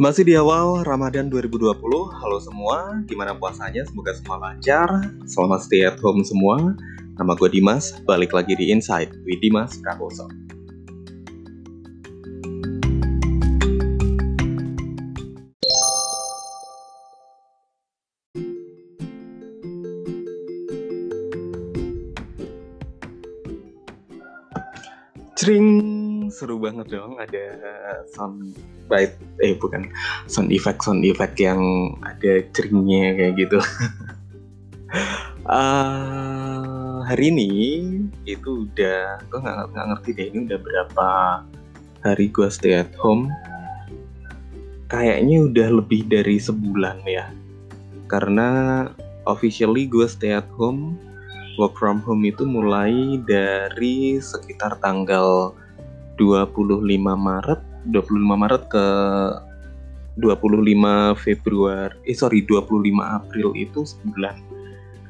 Masih di awal Ramadan 2020, halo semua, gimana puasanya? Semoga semua lancar, selamat stay at home semua. Nama gue Dimas, balik lagi di Inside with Dimas Prakoso. Cring, seru banget dong ada sound bite eh bukan sound effect sound effect yang ada ceringnya kayak gitu. uh, hari ini itu udah gue nggak nggak ngerti deh ini udah berapa hari gue stay at home. Kayaknya udah lebih dari sebulan ya. Karena officially gue stay at home work from home itu mulai dari sekitar tanggal 25 Maret 25 Maret ke 25 Februari eh sorry 25 April itu sebulan.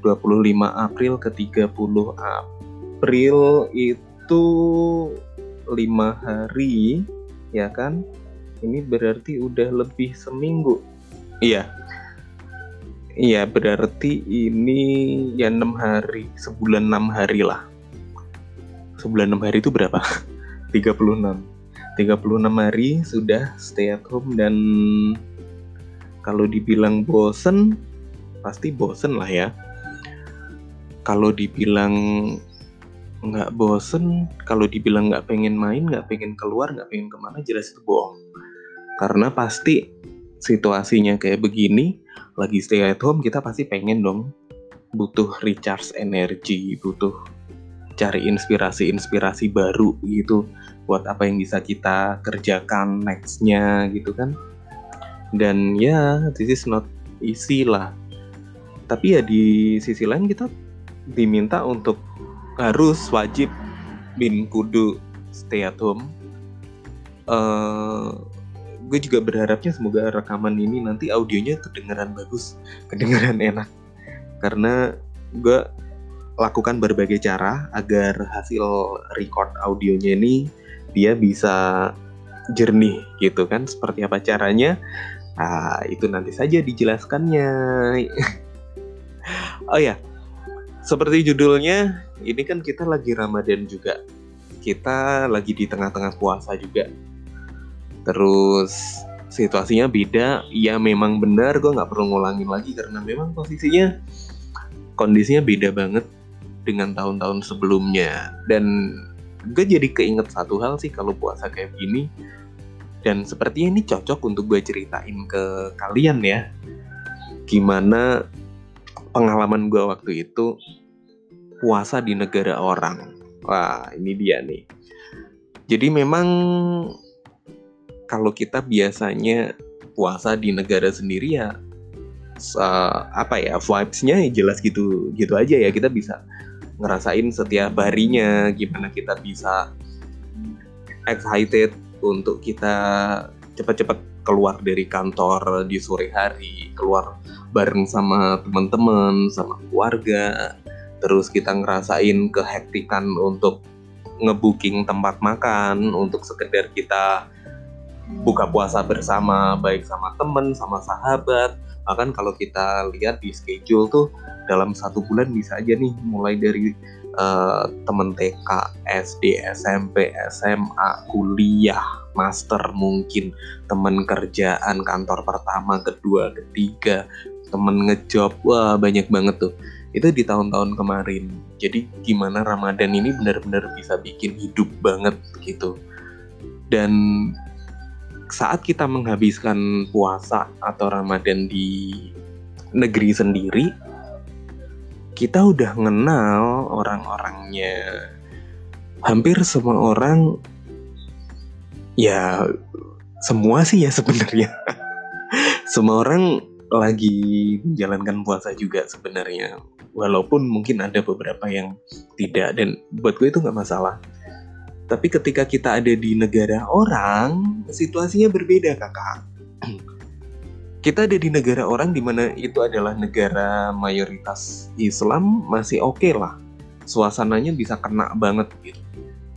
25 April ke 30 April itu lima hari ya kan? Ini berarti udah lebih seminggu. Iya. Iya berarti ini ya enam hari sebulan enam hari lah. Sebulan enam hari itu berapa 36 36 hari sudah stay at home dan kalau dibilang bosen pasti bosen lah ya. Kalau dibilang nggak bosen kalau dibilang nggak pengen main nggak pengen keluar nggak pengen ke mana jelas itu bohong. Karena pasti situasinya kayak begini lagi stay at home kita pasti pengen dong butuh recharge energi, butuh cari inspirasi-inspirasi baru gitu buat apa yang bisa kita kerjakan nextnya gitu kan. Dan ya this is not easy lah. Tapi ya di sisi lain kita diminta untuk harus wajib bin kudu stay at home. Uh, gue juga berharapnya semoga rekaman ini nanti audionya kedengaran bagus, kedengaran enak. Karena gue lakukan berbagai cara agar hasil record audionya ini dia bisa jernih gitu kan. Seperti apa caranya? Nah, itu nanti saja dijelaskannya. oh ya, seperti judulnya, ini kan kita lagi Ramadan juga. Kita lagi di tengah-tengah puasa juga terus situasinya beda ya memang benar gue nggak perlu ngulangin lagi karena memang posisinya kondisinya beda banget dengan tahun-tahun sebelumnya. Dan gue jadi keinget satu hal sih kalau puasa kayak gini. Dan sepertinya ini cocok untuk gue ceritain ke kalian ya. Gimana pengalaman gue waktu itu puasa di negara orang. Wah ini dia nih. Jadi memang kalau kita biasanya puasa di negara sendiri ya apa ya vibesnya ya jelas gitu gitu aja ya. Kita bisa ngerasain setiap harinya gimana kita bisa excited untuk kita cepat-cepat keluar dari kantor di sore hari keluar bareng sama teman-teman sama keluarga. Terus kita ngerasain kehektikan untuk ngebooking tempat makan untuk sekedar kita buka puasa bersama baik sama temen sama sahabat. Bahkan kalau kita lihat di schedule tuh dalam satu bulan bisa aja nih mulai dari uh, temen TK, SD, SMP, SMA, kuliah, master mungkin temen kerjaan kantor pertama, kedua, ketiga, temen ngejob, wah banyak banget tuh. Itu di tahun-tahun kemarin. Jadi gimana Ramadan ini benar-benar bisa bikin hidup banget gitu. Dan saat kita menghabiskan puasa atau Ramadan di negeri sendiri, kita udah kenal orang-orangnya. Hampir semua orang, ya semua sih ya sebenarnya. semua orang lagi menjalankan puasa juga sebenarnya. Walaupun mungkin ada beberapa yang tidak dan buat gue itu nggak masalah tapi ketika kita ada di negara orang, situasinya berbeda kakak. kita ada di negara orang di mana itu adalah negara mayoritas Islam masih oke okay lah. Suasananya bisa kena banget gitu.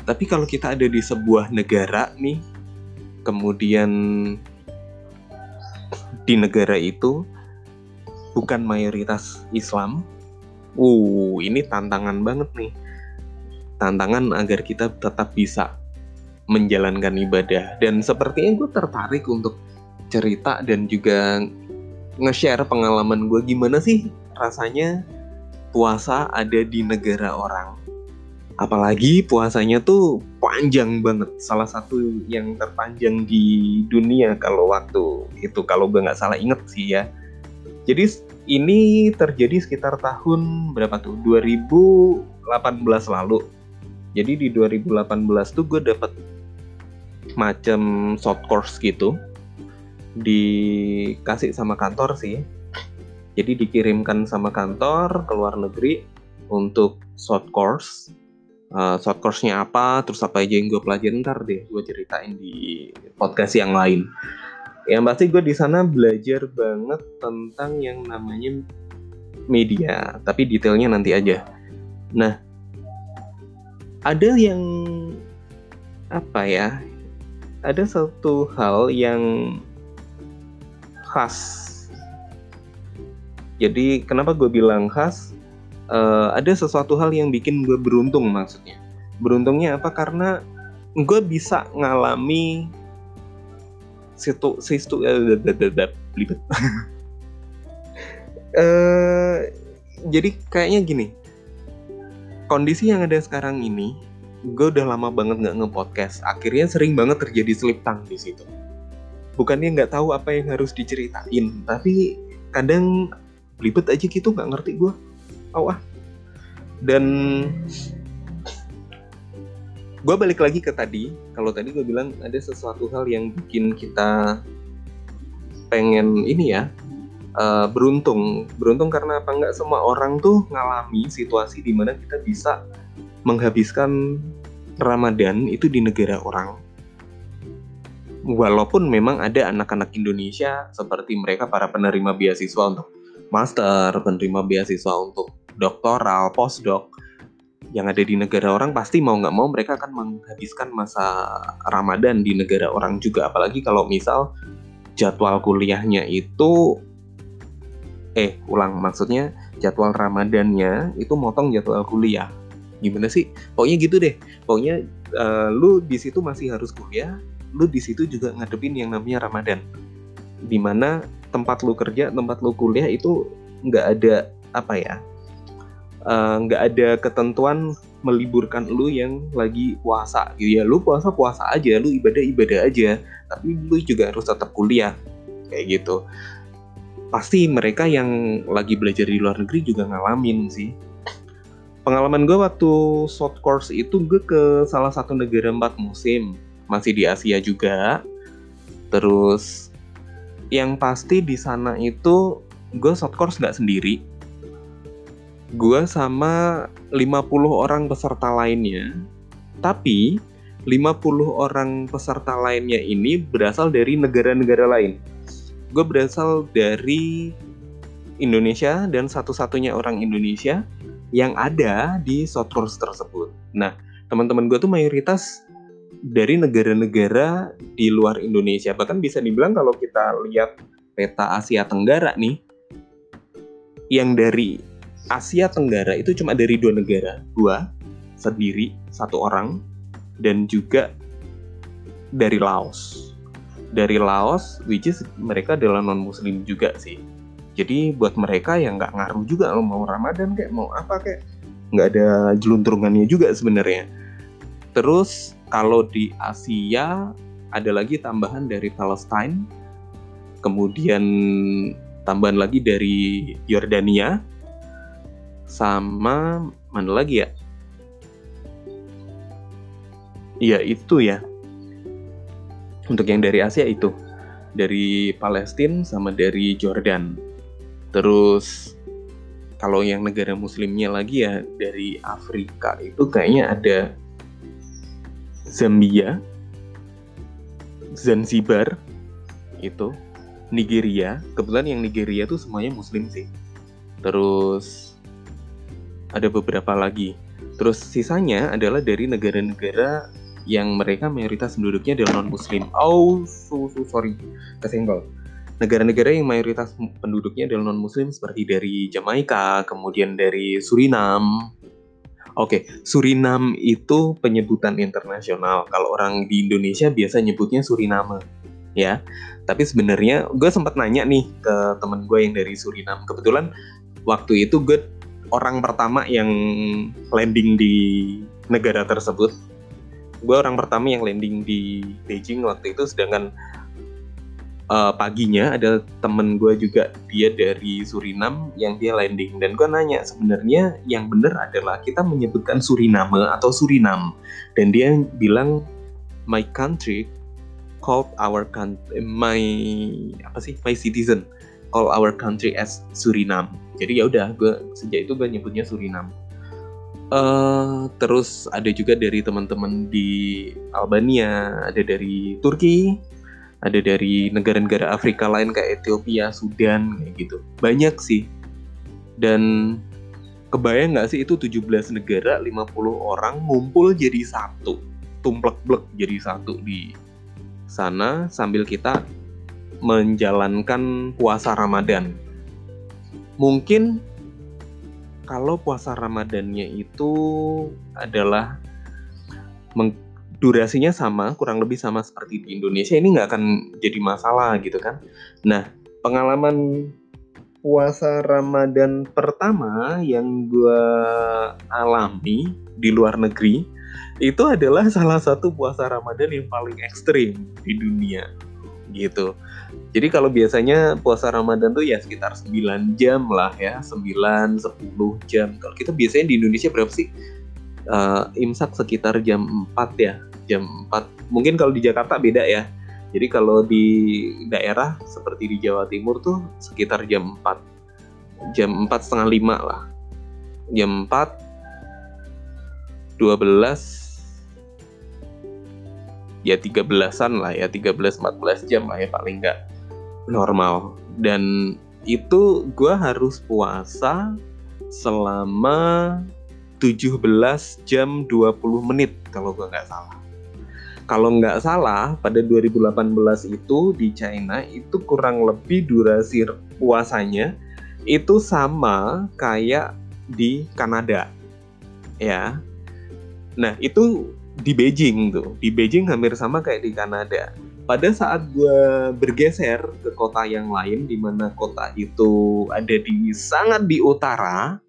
Tapi kalau kita ada di sebuah negara nih, kemudian di negara itu bukan mayoritas Islam. Uh, ini tantangan banget nih. Tantangan agar kita tetap bisa menjalankan ibadah dan sepertinya gue tertarik untuk cerita dan juga nge-share pengalaman gue gimana sih rasanya puasa ada di negara orang. Apalagi puasanya tuh panjang banget, salah satu yang terpanjang di dunia kalau waktu itu kalau gue nggak salah inget sih ya. Jadi ini terjadi sekitar tahun berapa tuh? 2018 lalu. Jadi di 2018 tuh gue dapet macam short course gitu dikasih sama kantor sih. Jadi dikirimkan sama kantor ke luar negeri untuk short course. Uh, short course-nya apa, terus apa aja yang gue pelajarin ntar deh gue ceritain di podcast yang lain. Yang pasti gue di sana belajar banget tentang yang namanya media, tapi detailnya nanti aja. Nah, ada yang apa ya? Ada satu hal yang khas. Jadi kenapa gue bilang khas? Uh, ada sesuatu hal yang bikin gue beruntung maksudnya. Beruntungnya apa? Karena gue bisa ngalami situ situ uh, belibet. uh, jadi kayaknya gini. Kondisi yang ada sekarang ini, gue udah lama banget nggak nge-podcast. Akhirnya sering banget terjadi slip tang di situ bukannya nggak tahu apa yang harus diceritain tapi kadang belibet aja gitu nggak ngerti gue oh ah. Dan gue balik lagi ke tadi. Kalau tadi gue bilang ada sesuatu hal yang bikin kita pengen ini ya uh, beruntung. Beruntung karena apa? Nggak semua orang tuh ngalami situasi di mana kita bisa menghabiskan Ramadan itu di negara orang walaupun memang ada anak-anak Indonesia seperti mereka para penerima beasiswa untuk master, penerima beasiswa untuk doktoral, postdoc yang ada di negara orang pasti mau nggak mau mereka akan menghabiskan masa Ramadan di negara orang juga. Apalagi kalau misal jadwal kuliahnya itu eh ulang maksudnya jadwal Ramadannya itu motong jadwal kuliah. Gimana sih? Pokoknya gitu deh. Pokoknya uh, lu di situ masih harus kuliah lu di situ juga ngadepin yang namanya Ramadan. Di mana tempat lu kerja tempat lu kuliah itu nggak ada apa ya eh, nggak uh, ada ketentuan meliburkan lu yang lagi puasa gitu ya. Lu puasa puasa aja lu ibadah ibadah aja. Tapi lu juga harus tetap kuliah kayak gitu. Pasti mereka yang lagi belajar di luar negeri juga ngalamin sih. Pengalaman gue waktu short course itu gue ke salah satu negara empat musim masih di Asia juga. Terus yang pasti di sana itu gue short course nggak sendiri. Gue sama 50 orang peserta lainnya. Tapi 50 orang peserta lainnya ini berasal dari negara-negara lain. Gue berasal dari Indonesia dan satu-satunya orang Indonesia yang ada di short course tersebut. Nah, teman-teman gue tuh mayoritas dari negara-negara di luar Indonesia. Bahkan bisa dibilang kalau kita lihat peta Asia Tenggara nih, yang dari Asia Tenggara itu cuma dari dua negara, dua sendiri, satu orang, dan juga dari Laos. Dari Laos, which is mereka adalah non Muslim juga sih. Jadi buat mereka yang nggak ngaruh juga lo mau Ramadan kayak mau apa kayak nggak ada jelunturungannya juga sebenarnya. Terus kalau di Asia ada lagi tambahan dari Palestine, kemudian tambahan lagi dari Yordania, sama mana lagi ya? Iya itu ya. Untuk yang dari Asia itu, dari Palestina sama dari Jordan. Terus kalau yang negara muslimnya lagi ya dari Afrika itu kayaknya ada Zambia, Zanzibar, itu Nigeria. Kebetulan yang Nigeria tuh semuanya Muslim sih. Terus ada beberapa lagi. Terus sisanya adalah dari negara-negara yang mereka mayoritas penduduknya adalah non Muslim. Oh, so, so sorry, kesenggol. negara-negara yang mayoritas penduduknya adalah non muslim seperti dari Jamaika, kemudian dari Surinam. Oke, Surinam itu penyebutan internasional. Kalau orang di Indonesia biasa nyebutnya Suriname, ya. Tapi sebenarnya gue sempat nanya nih ke temen gue yang dari Surinam. Kebetulan waktu itu gue orang pertama yang landing di negara tersebut. Gue orang pertama yang landing di Beijing waktu itu, sedangkan uh, paginya ada temen gue juga dia dari Surinam yang dia landing. Dan gue nanya sebenarnya yang benar adalah kita menyebutkan Suriname atau Surinam? Dan dia bilang my country called our country my apa sih my citizen call our country as Surinam jadi ya udah gue sejak itu gue nyebutnya Surinam Uh, terus ada juga dari teman-teman di Albania, ada dari Turki, ada dari negara-negara Afrika lain kayak Ethiopia, Sudan kayak gitu. Banyak sih. Dan kebayang nggak sih itu 17 negara, 50 orang ngumpul jadi satu. Tumplek-blek jadi satu di sana sambil kita menjalankan puasa Ramadan. Mungkin kalau puasa Ramadannya itu adalah durasinya sama, kurang lebih sama seperti di Indonesia, ini nggak akan jadi masalah gitu kan. Nah, pengalaman puasa Ramadan pertama yang gue alami di luar negeri itu adalah salah satu puasa Ramadan yang paling ekstrim di dunia gitu. Jadi kalau biasanya puasa Ramadan tuh ya sekitar 9 jam lah ya, 9 10 jam. Kalau kita biasanya di Indonesia berapa sih? Uh, imsak sekitar jam 4 ya jam 4 mungkin kalau di Jakarta beda ya. Jadi kalau di daerah seperti di Jawa Timur tuh sekitar jam 4 jam 4 setengah 5 lah. Jam 4 12 ya 13-an lah ya 13-14 jam lah ya paling nggak normal. Dan itu gue harus puasa selama 17 jam 20 menit kalau gue nggak salah. Kalau nggak salah pada 2018 itu di China itu kurang lebih durasi puasanya itu sama kayak di Kanada. Ya. Nah, itu di Beijing tuh. Di Beijing hampir sama kayak di Kanada. Pada saat gue bergeser ke kota yang lain, di mana kota itu ada di sangat di utara,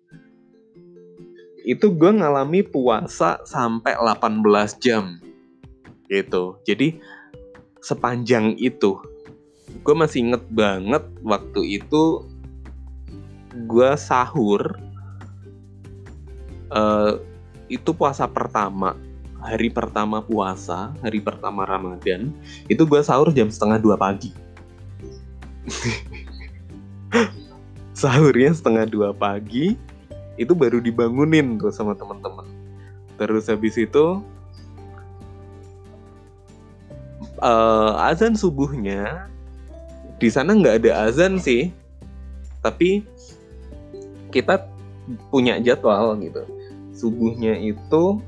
itu gue ngalami puasa sampai 18 jam. Gitu. Jadi sepanjang itu gue masih inget banget waktu itu gue sahur uh, itu puasa pertama hari pertama puasa hari pertama Ramadan itu gue sahur jam setengah dua pagi. Sahurnya setengah dua pagi itu baru dibangunin tuh sama teman-teman. Terus habis itu uh, azan subuhnya di sana nggak ada azan sih. Tapi kita punya jadwal gitu. Subuhnya itu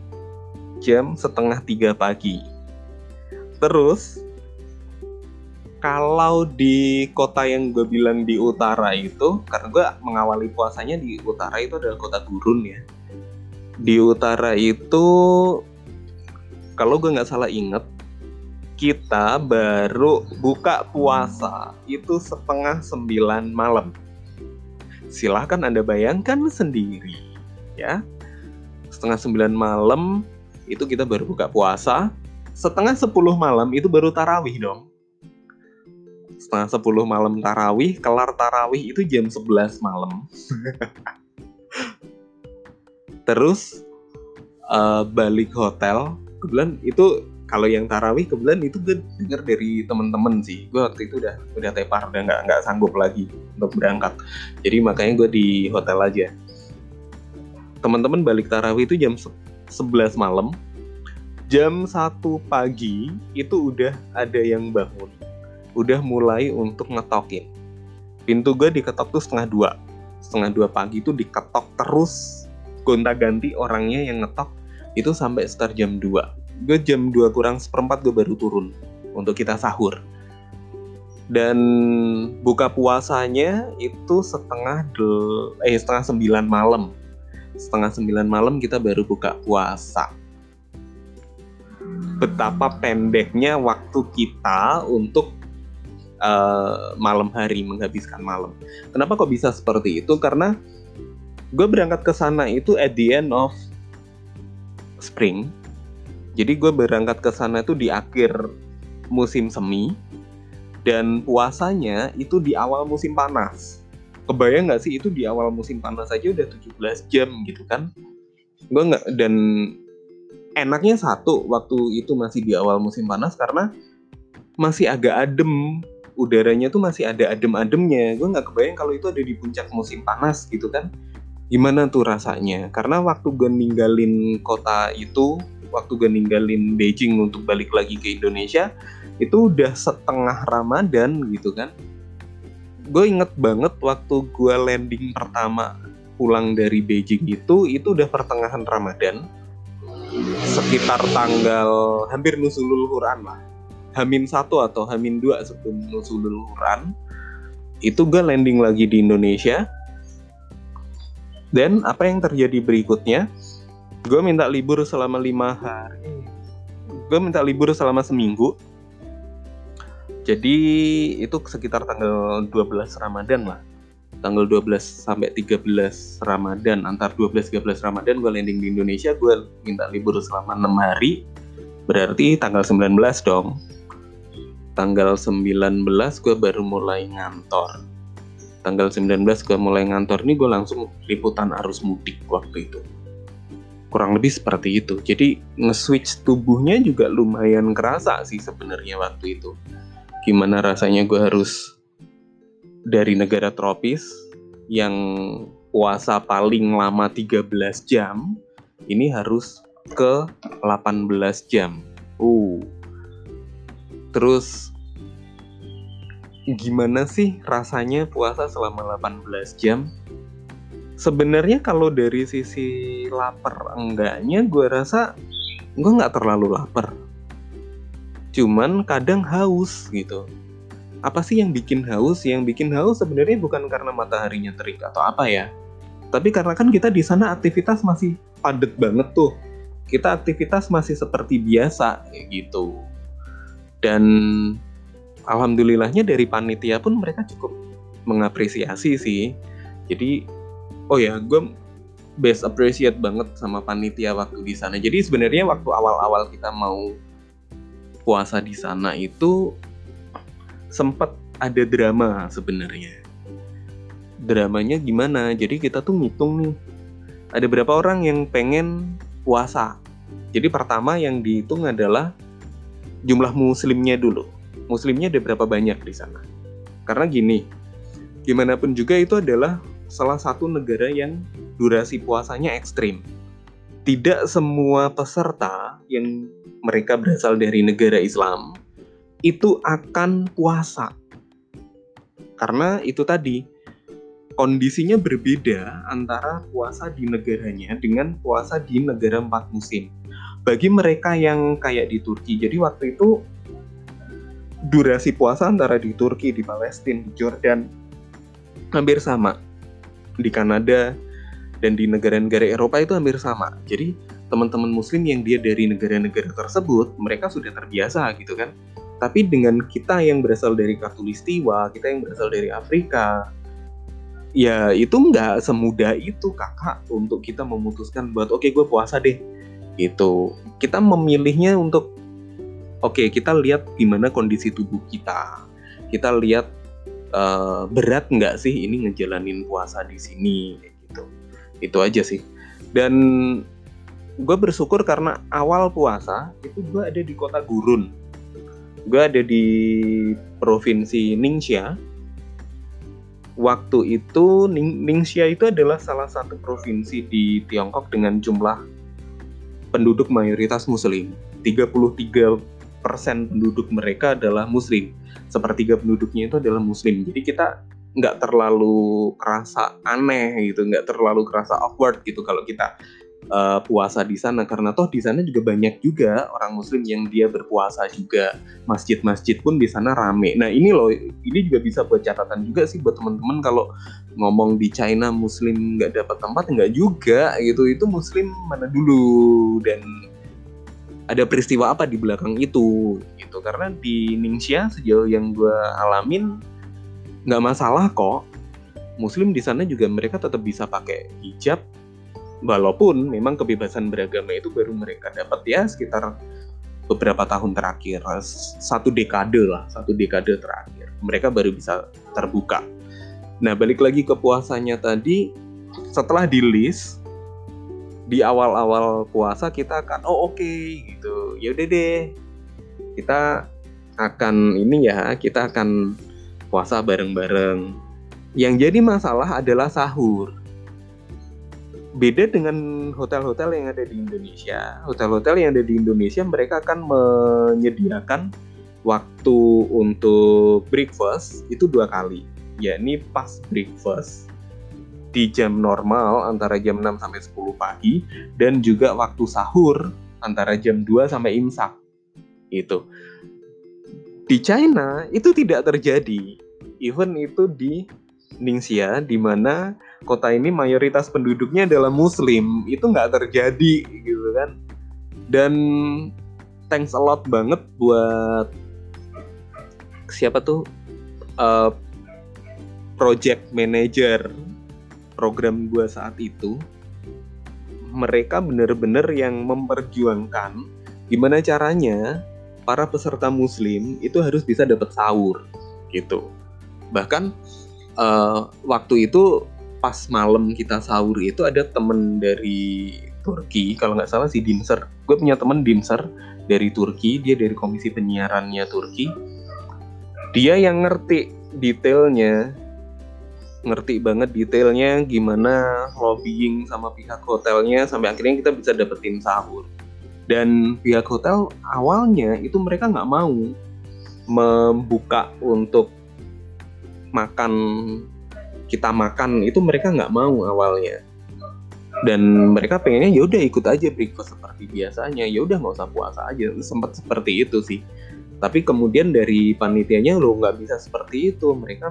jam setengah tiga pagi. Terus kalau di kota yang gue bilang di utara itu karena gue mengawali puasanya di utara itu adalah kota gurun ya. Di utara itu kalau gue nggak salah inget kita baru buka puasa itu setengah sembilan malam. Silahkan anda bayangkan sendiri ya. Setengah sembilan malam itu kita baru buka puasa setengah sepuluh malam itu baru tarawih dong setengah sepuluh malam tarawih, kelar tarawih itu jam 11 malam. Terus uh, balik hotel, kebetulan itu kalau yang tarawih kebetulan itu gue denger dari temen-temen sih. Gue waktu itu udah udah tepar, udah nggak nggak sanggup lagi untuk berangkat. Jadi makanya gue di hotel aja. Teman-teman balik tarawih itu jam 11 malam. Jam 1 pagi itu udah ada yang bangun udah mulai untuk ngetokin. Pintu gue diketok tuh setengah dua. Setengah dua pagi tuh diketok terus gonta ganti orangnya yang ngetok itu sampai sekitar jam 2. Gue jam 2 kurang seperempat gue baru turun untuk kita sahur. dan buka puasanya itu setengah del eh setengah sembilan malam setengah sembilan malam kita baru buka puasa betapa pendeknya waktu kita untuk uh, malam hari menghabiskan malam. Kenapa kok bisa seperti itu? Karena gue berangkat ke sana itu at the end of spring. Jadi gue berangkat ke sana itu di akhir musim semi. Dan puasanya itu di awal musim panas. Kebayang nggak sih itu di awal musim panas aja udah 17 jam gitu kan? Gue nggak dan enaknya satu waktu itu masih di awal musim panas karena masih agak adem udaranya tuh masih ada adem-ademnya. Gue nggak kebayang kalau itu ada di puncak musim panas gitu kan? Gimana tuh rasanya? Karena waktu gue ninggalin kota itu, waktu gue ninggalin Beijing untuk balik lagi ke Indonesia, itu udah setengah Ramadan gitu kan gue inget banget waktu gue landing pertama pulang dari Beijing itu itu udah pertengahan Ramadan sekitar tanggal hampir nusulul Quran lah Hamin satu atau Hamin dua sebelum nusulul Quran itu gue landing lagi di Indonesia dan apa yang terjadi berikutnya gue minta libur selama lima hari gue minta libur selama seminggu jadi itu sekitar tanggal 12 Ramadan lah. Tanggal 12 sampai 13 Ramadan, antar 12 13 Ramadan gue landing di Indonesia, gue minta libur selama 6 hari. Berarti tanggal 19 dong. Tanggal 19 gue baru mulai ngantor. Tanggal 19 gue mulai ngantor ini gue langsung liputan arus mudik waktu itu kurang lebih seperti itu. Jadi nge-switch tubuhnya juga lumayan kerasa sih sebenarnya waktu itu gimana rasanya gue harus dari negara tropis yang puasa paling lama 13 jam ini harus ke 18 jam. Uh. Terus gimana sih rasanya puasa selama 18 jam? Sebenarnya kalau dari sisi lapar enggaknya gue rasa gue nggak terlalu lapar. Cuman kadang haus gitu. Apa sih yang bikin haus? Yang bikin haus sebenarnya bukan karena mataharinya terik atau apa ya. Tapi karena kan kita di sana aktivitas masih padat banget tuh. Kita aktivitas masih seperti biasa gitu dan alhamdulillahnya dari panitia pun mereka cukup mengapresiasi sih jadi oh ya gue best appreciate banget sama panitia waktu di sana jadi sebenarnya waktu awal-awal kita mau puasa di sana itu sempat ada drama sebenarnya. Dramanya gimana? Jadi kita tuh ngitung nih. Ada berapa orang yang pengen puasa. Jadi pertama yang dihitung adalah jumlah muslimnya dulu. Muslimnya ada berapa banyak di sana? Karena gini, gimana pun juga itu adalah salah satu negara yang durasi puasanya ekstrim. Tidak semua peserta yang mereka berasal dari negara Islam itu akan puasa. Karena itu tadi kondisinya berbeda antara puasa di negaranya dengan puasa di negara empat musim. Bagi mereka yang kayak di Turki, jadi waktu itu durasi puasa antara di Turki, di Palestina, di Jordan hampir sama. Di Kanada dan di negara-negara Eropa itu hampir sama. Jadi teman-teman muslim yang dia dari negara-negara tersebut mereka sudah terbiasa gitu kan tapi dengan kita yang berasal dari Katulistiwa kita yang berasal dari Afrika ya itu nggak semudah itu kakak untuk kita memutuskan buat oke okay, gue puasa deh itu kita memilihnya untuk oke okay, kita lihat gimana kondisi tubuh kita. Kita lihat uh, berat nggak sih ini ngejalanin puasa di sini gitu. Itu aja sih. Dan gue bersyukur karena awal puasa itu gue ada di kota Gurun. Gue ada di provinsi Ningxia. Waktu itu Ning Ningxia itu adalah salah satu provinsi di Tiongkok dengan jumlah penduduk mayoritas muslim. 33 persen penduduk mereka adalah muslim. Sepertiga penduduknya itu adalah muslim. Jadi kita nggak terlalu kerasa aneh gitu nggak terlalu kerasa awkward gitu kalau kita uh, puasa di sana. Karena toh di sana juga banyak juga orang muslim yang dia berpuasa juga. Masjid-masjid pun di sana rame. Nah ini loh ini juga bisa buat catatan juga sih buat teman-teman kalau ngomong di China muslim nggak dapat tempat nggak juga gitu. Itu muslim mana dulu? Dan ada peristiwa apa di belakang itu? Gitu. Karena di Ningxia sejauh yang gue alamin nggak masalah kok. Muslim di sana juga mereka tetap bisa pakai hijab walaupun memang kebebasan beragama itu baru mereka dapat ya sekitar beberapa tahun terakhir satu dekade lah satu dekade terakhir mereka baru bisa terbuka. Nah balik lagi ke puasanya tadi setelah di list di awal-awal puasa kita akan oh oke okay, gitu. Ya udah deh kita akan ini ya kita akan puasa bareng-bareng. Yang jadi masalah adalah sahur beda dengan hotel-hotel yang ada di Indonesia. Hotel-hotel yang ada di Indonesia mereka akan menyediakan waktu untuk breakfast itu dua kali, yakni pas breakfast di jam normal antara jam 6 sampai 10 pagi dan juga waktu sahur antara jam 2 sampai imsak. Itu. Di China itu tidak terjadi. Even itu di Ningxia di mana kota ini mayoritas penduduknya adalah muslim. Itu nggak terjadi gitu kan. Dan thanks a lot banget buat siapa tuh? Uh, project manager program gua saat itu. Mereka bener-bener yang memperjuangkan gimana caranya para peserta muslim itu harus bisa dapat sahur gitu. Bahkan uh, waktu itu pas malam kita sahur itu ada temen dari Turki kalau nggak salah si Dinser. Gue punya temen Dinser dari Turki dia dari komisi penyiarannya Turki. Dia yang ngerti detailnya ngerti banget detailnya gimana lobbying sama pihak hotelnya sampai akhirnya kita bisa dapetin sahur. Dan pihak hotel awalnya itu mereka nggak mau membuka untuk makan kita makan itu mereka nggak mau awalnya. Dan mereka pengennya ya udah ikut aja breakfast seperti biasanya. Ya udah nggak usah puasa aja. Sempat seperti itu sih. Tapi kemudian dari panitianya lo nggak bisa seperti itu. Mereka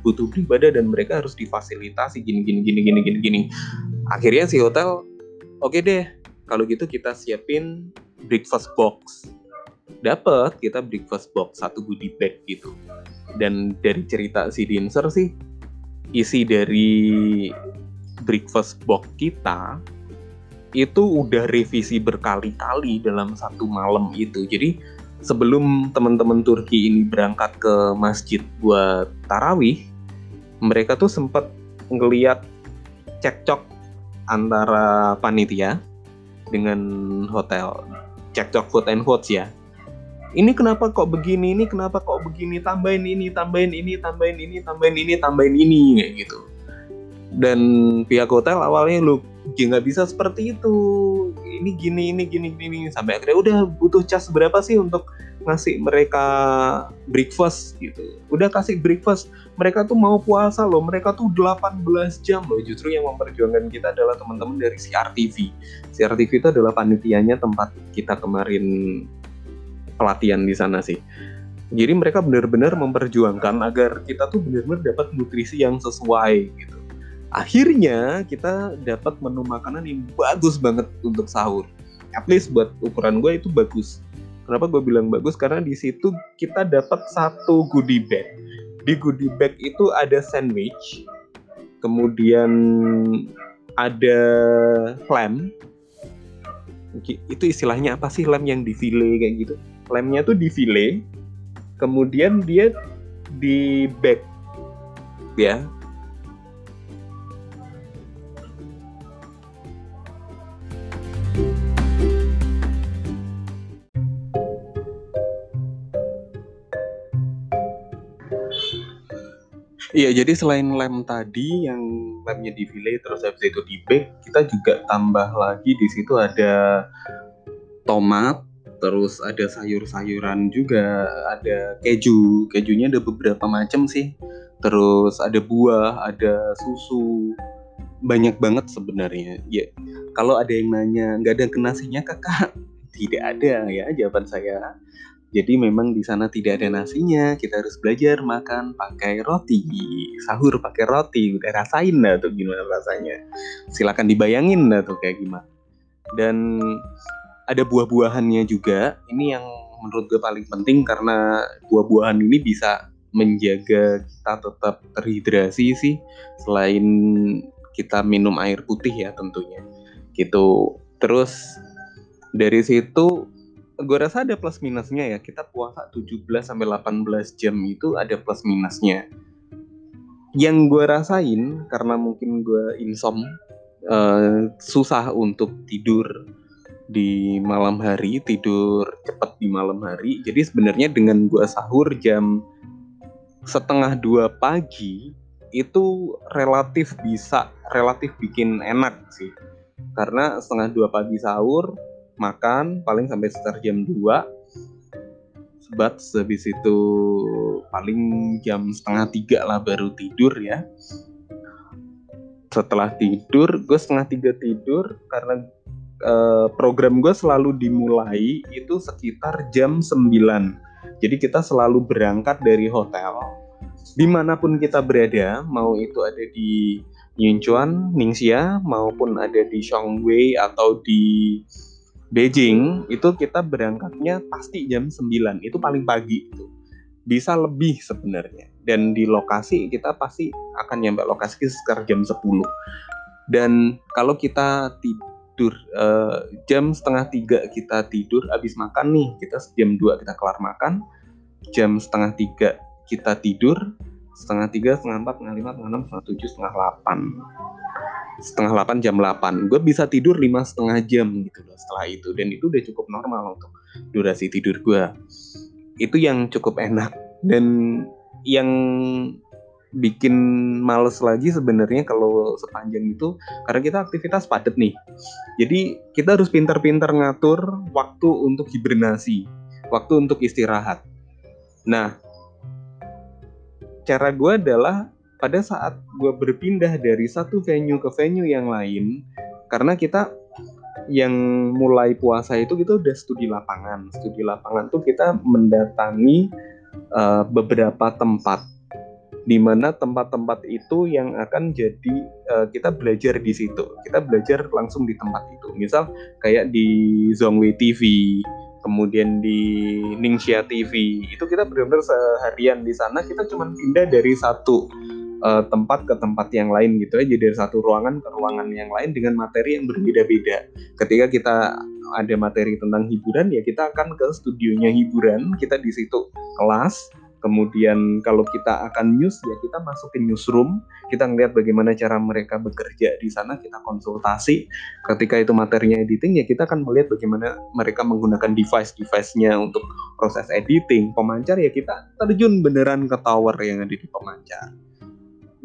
butuh beribadah dan mereka harus difasilitasi. Gini gini gini gini gini gini. Akhirnya si hotel oke okay deh kalau gitu kita siapin breakfast box. Dapat kita breakfast box satu goodie bag gitu dan dari cerita si Dinser sih isi dari breakfast box kita itu udah revisi berkali-kali dalam satu malam itu. Jadi sebelum teman-teman Turki ini berangkat ke masjid buat tarawih, mereka tuh sempat ngeliat cekcok antara panitia dengan hotel. Cekcok food and votes ya ini kenapa kok begini? Ini kenapa kok begini? Tambahin ini tambahin ini tambahin ini tambahin ini tambahin ini kayak gitu. Dan pihak hotel awalnya lu ya nggak bisa seperti itu. Ini gini ini gini gini sampai akhirnya udah butuh cas berapa sih untuk ngasih mereka breakfast gitu? Udah kasih breakfast. Mereka tuh mau puasa loh. Mereka tuh 18 jam loh. Justru yang memperjuangkan kita adalah teman-teman dari CRTV CRTV itu adalah panitianya tempat kita kemarin pelatihan di sana sih. Jadi mereka benar-benar memperjuangkan agar kita tuh benar-benar dapat nutrisi yang sesuai gitu. Akhirnya kita dapat menu makanan yang bagus banget untuk sahur. At least buat ukuran gue itu bagus. Kenapa gue bilang bagus? Karena di situ kita dapat satu goodie bag. Di goodie bag itu ada sandwich, kemudian ada lamb. Itu istilahnya apa sih lamb yang di file kayak gitu? Lemnya tuh di file kemudian dia di back. Ya. Iya, jadi selain lem tadi yang lemnya di file terus habis itu di bag, kita juga tambah lagi di situ ada tomat, terus ada sayur-sayuran juga, ada keju, kejunya ada beberapa macam sih. Terus ada buah, ada susu, banyak banget sebenarnya. Ya, kalau ada yang nanya nggak ada nasinya kakak? Tidak ada ya jawaban saya. Jadi memang di sana tidak ada nasinya. Kita harus belajar makan pakai roti. Sahur pakai roti. Udah rasain dah tuh gimana rasanya. Silakan dibayangin dah tuh kayak gimana. Dan ada buah-buahannya juga. Ini yang menurut gue paling penting karena buah-buahan ini bisa menjaga kita tetap terhidrasi sih selain kita minum air putih ya tentunya. Gitu. Terus dari situ gue rasa ada plus minusnya ya. Kita puasa 17 sampai 18 jam itu ada plus minusnya. Yang gue rasain karena mungkin gue insom uh, susah untuk tidur di malam hari tidur cepat di malam hari. Jadi sebenarnya dengan gue sahur jam setengah dua pagi itu relatif bisa relatif bikin enak sih. Karena setengah dua pagi sahur makan paling sampai sekitar jam 2 sebat habis itu paling jam setengah tiga lah baru tidur ya. Setelah tidur gue setengah tiga tidur karena uh, program gue selalu dimulai itu sekitar jam 9 jadi kita selalu berangkat dari hotel. Di mana pun kita berada mau itu ada di Yunchuan, Ningxia maupun ada di Xiongwei atau di Beijing itu kita berangkatnya pasti jam 9 itu paling pagi itu. Bisa lebih sebenarnya. Dan di lokasi kita pasti akan nyampe lokasi sekitar jam 10 dan kalau kita tidur uh, jam setengah tiga kita tidur habis makan nih kita jam dua kita kelar makan jam setengah tiga kita tidur setengah tiga setengah empat setengah lima setengah enam setengah tujuh setengah delapan. Setengah delapan jam delapan. Gue bisa tidur lima setengah jam gitu loh setelah itu dan itu udah cukup normal untuk durasi tidur gue itu yang cukup enak dan yang bikin males lagi sebenarnya kalau sepanjang itu karena kita aktivitas padat nih. Jadi kita harus pintar-pintar ngatur waktu untuk hibernasi, waktu untuk istirahat. Nah, cara gue adalah pada saat gue berpindah dari satu venue ke venue yang lain, karena kita yang mulai puasa itu kita udah studi lapangan. Studi lapangan tuh kita mendatangi uh, beberapa tempat di mana tempat-tempat itu yang akan jadi uh, kita belajar di situ. Kita belajar langsung di tempat itu. Misal kayak di Zongwei TV, kemudian di Ningxia TV. Itu kita benar-benar seharian di sana kita cuma pindah dari satu uh, tempat ke tempat yang lain gitu aja dari satu ruangan ke ruangan yang lain dengan materi yang berbeda-beda. Ketika kita ada materi tentang hiburan ya kita akan ke studionya hiburan, kita di situ kelas Kemudian kalau kita akan news ya kita masuk ke newsroom, kita ngeliat bagaimana cara mereka bekerja di sana, kita konsultasi. Ketika itu materinya editing ya kita akan melihat bagaimana mereka menggunakan device-device-nya untuk proses editing. Pemancar ya kita terjun beneran ke tower yang ada di pemancar.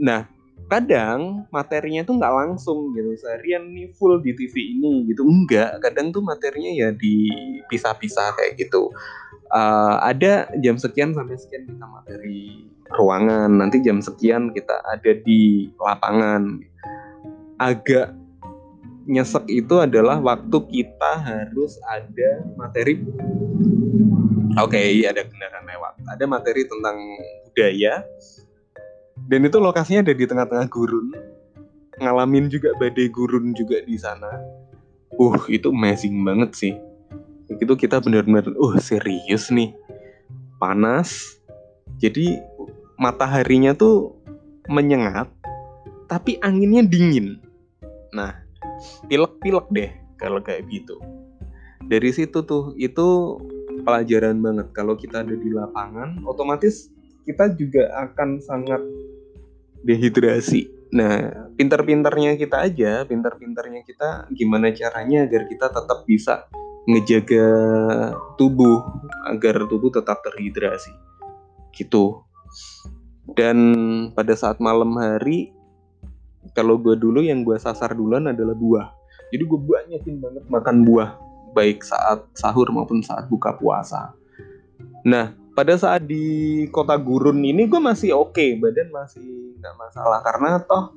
Nah, kadang materinya tuh nggak langsung gitu. Seharian nih full di TV ini gitu. Enggak kadang tuh materinya ya dipisah-pisah kayak gitu. Uh, ada jam sekian sampai sekian kita materi ruangan. Nanti jam sekian kita ada di lapangan. Agak nyesek itu adalah waktu kita harus ada materi. Oke okay, ada kendaraan lewat. Ada materi tentang budaya dan itu lokasinya ada di tengah-tengah gurun. Ngalamin juga badai gurun juga di sana. Uh itu amazing banget sih. Itu kita benar-benar uh serius nih. Panas. Jadi mataharinya tuh menyengat tapi anginnya dingin. Nah pilek-pilek deh kalau kayak gitu. Dari situ tuh itu pelajaran banget. Kalau kita ada di lapangan otomatis kita juga akan sangat dehidrasi. Nah pintar-pintarnya kita aja pintar-pintarnya kita gimana caranya agar kita tetap bisa ngejaga tubuh agar tubuh tetap terhidrasi. Gitu. Dan pada saat malam hari kalau gue dulu yang gue sasar duluan adalah buah. Jadi gue banyakin banget makan buah baik saat sahur maupun saat buka puasa. Nah pada saat di kota gurun ini gue masih oke okay, badan masih nggak masalah karena toh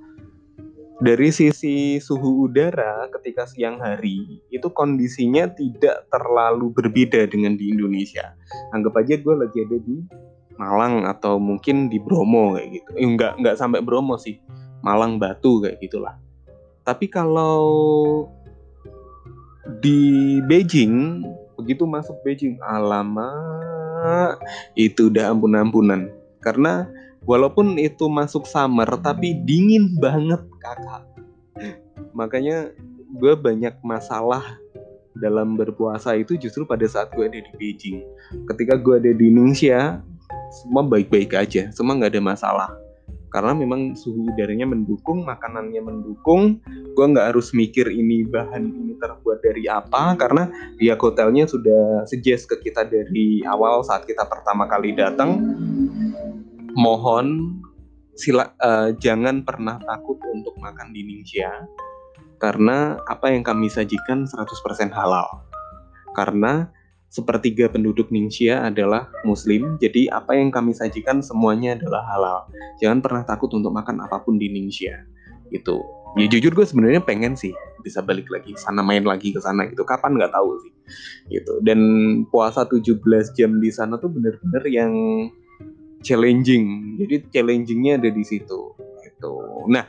dari sisi suhu udara ketika siang hari itu kondisinya tidak terlalu berbeda dengan di Indonesia. Anggap aja gue lagi ada di Malang atau mungkin di Bromo kayak gitu. Eh, enggak enggak sampai Bromo sih, Malang Batu kayak gitulah. Tapi kalau di Beijing begitu masuk Beijing, alamak itu udah ampun-ampunan. Karena walaupun itu masuk summer tapi dingin banget kakak. Makanya gue banyak masalah dalam berpuasa itu justru pada saat gue ada di Beijing. Ketika gue ada di Indonesia semua baik-baik aja semua nggak ada masalah karena memang suhu udaranya mendukung makanannya mendukung gue nggak harus mikir ini bahan ini terbuat dari apa karena pihak hotelnya sudah suggest ke kita dari awal saat kita pertama kali datang mohon sila uh, jangan pernah takut untuk makan di Indonesia karena apa yang kami sajikan 100% halal. Karena sepertiga penduduk Indonesia adalah muslim, jadi apa yang kami sajikan semuanya adalah halal. Jangan pernah takut untuk makan apa pun di Indonesia. Itu. Ya jujur gue sebenarnya pengen sih bisa balik lagi sana main lagi ke sana gitu. Kapan nggak tahu sih. Gitu. Dan puasa 17 jam di sana tuh bener-bener yang challenging. Jadi challengingnya ada di situ. Gitu. Nah,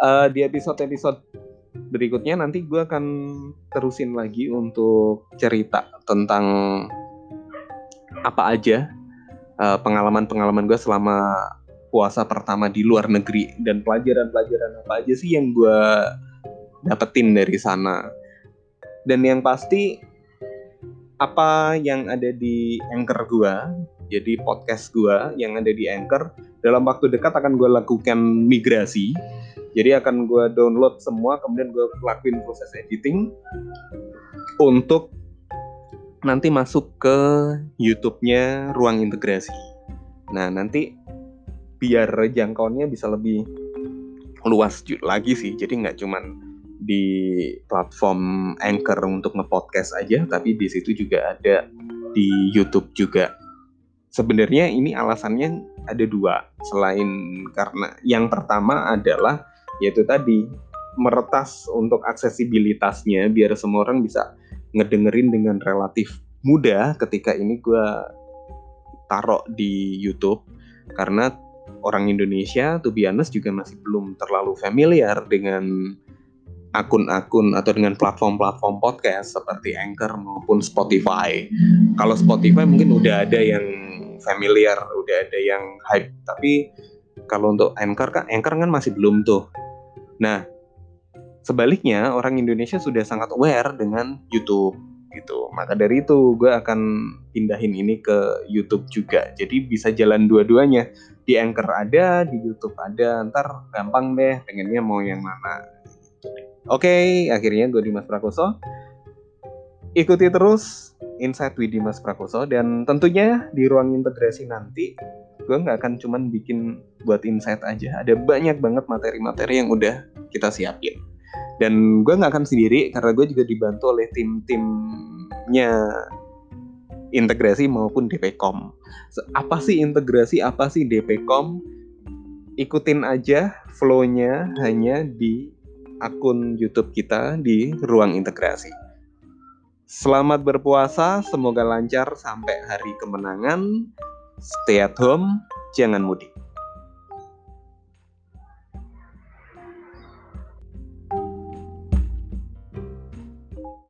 uh, di episode-episode berikutnya nanti gue akan terusin lagi untuk cerita tentang apa aja uh, pengalaman-pengalaman gue selama puasa pertama di luar negeri dan pelajaran-pelajaran apa aja sih yang gue dapetin dari sana. Dan yang pasti apa yang ada di anchor gue jadi podcast gue yang ada di Anchor dalam waktu dekat akan gue lakukan migrasi. Jadi akan gue download semua, kemudian gue lakuin proses editing untuk nanti masuk ke YouTube-nya Ruang Integrasi. Nah nanti biar jangkauannya bisa lebih luas lagi sih. Jadi nggak cuman di platform Anchor untuk ngepodcast aja, tapi di situ juga ada di YouTube juga sebenarnya ini alasannya ada dua selain karena yang pertama adalah yaitu tadi meretas untuk aksesibilitasnya biar semua orang bisa ngedengerin dengan relatif mudah ketika ini gue taruh di YouTube karena orang Indonesia be honest juga masih belum terlalu familiar dengan akun-akun atau dengan platform-platform podcast seperti Anchor maupun Spotify. Kalau Spotify mungkin udah ada yang familiar, udah ada yang hype. Tapi kalau untuk Anchor kan Anchor kan masih belum tuh. Nah, sebaliknya orang Indonesia sudah sangat aware dengan YouTube gitu. Maka dari itu gue akan pindahin ini ke YouTube juga. Jadi bisa jalan dua-duanya. Di Anchor ada, di YouTube ada. Ntar gampang deh pengennya mau yang mana. Oke, okay, akhirnya gue Dimas Prakoso. Ikuti terus Insight with Dimas Prakoso dan tentunya di ruang integrasi nanti gue nggak akan cuman bikin buat insight aja. Ada banyak banget materi-materi yang udah kita siapin. Dan gue nggak akan sendiri karena gue juga dibantu oleh tim-timnya integrasi maupun DPCOM. Apa sih integrasi? Apa sih DPCOM? Ikutin aja flow-nya hanya di akun YouTube kita di Ruang Integrasi. Selamat berpuasa, semoga lancar sampai hari kemenangan. Stay at home, jangan mudik.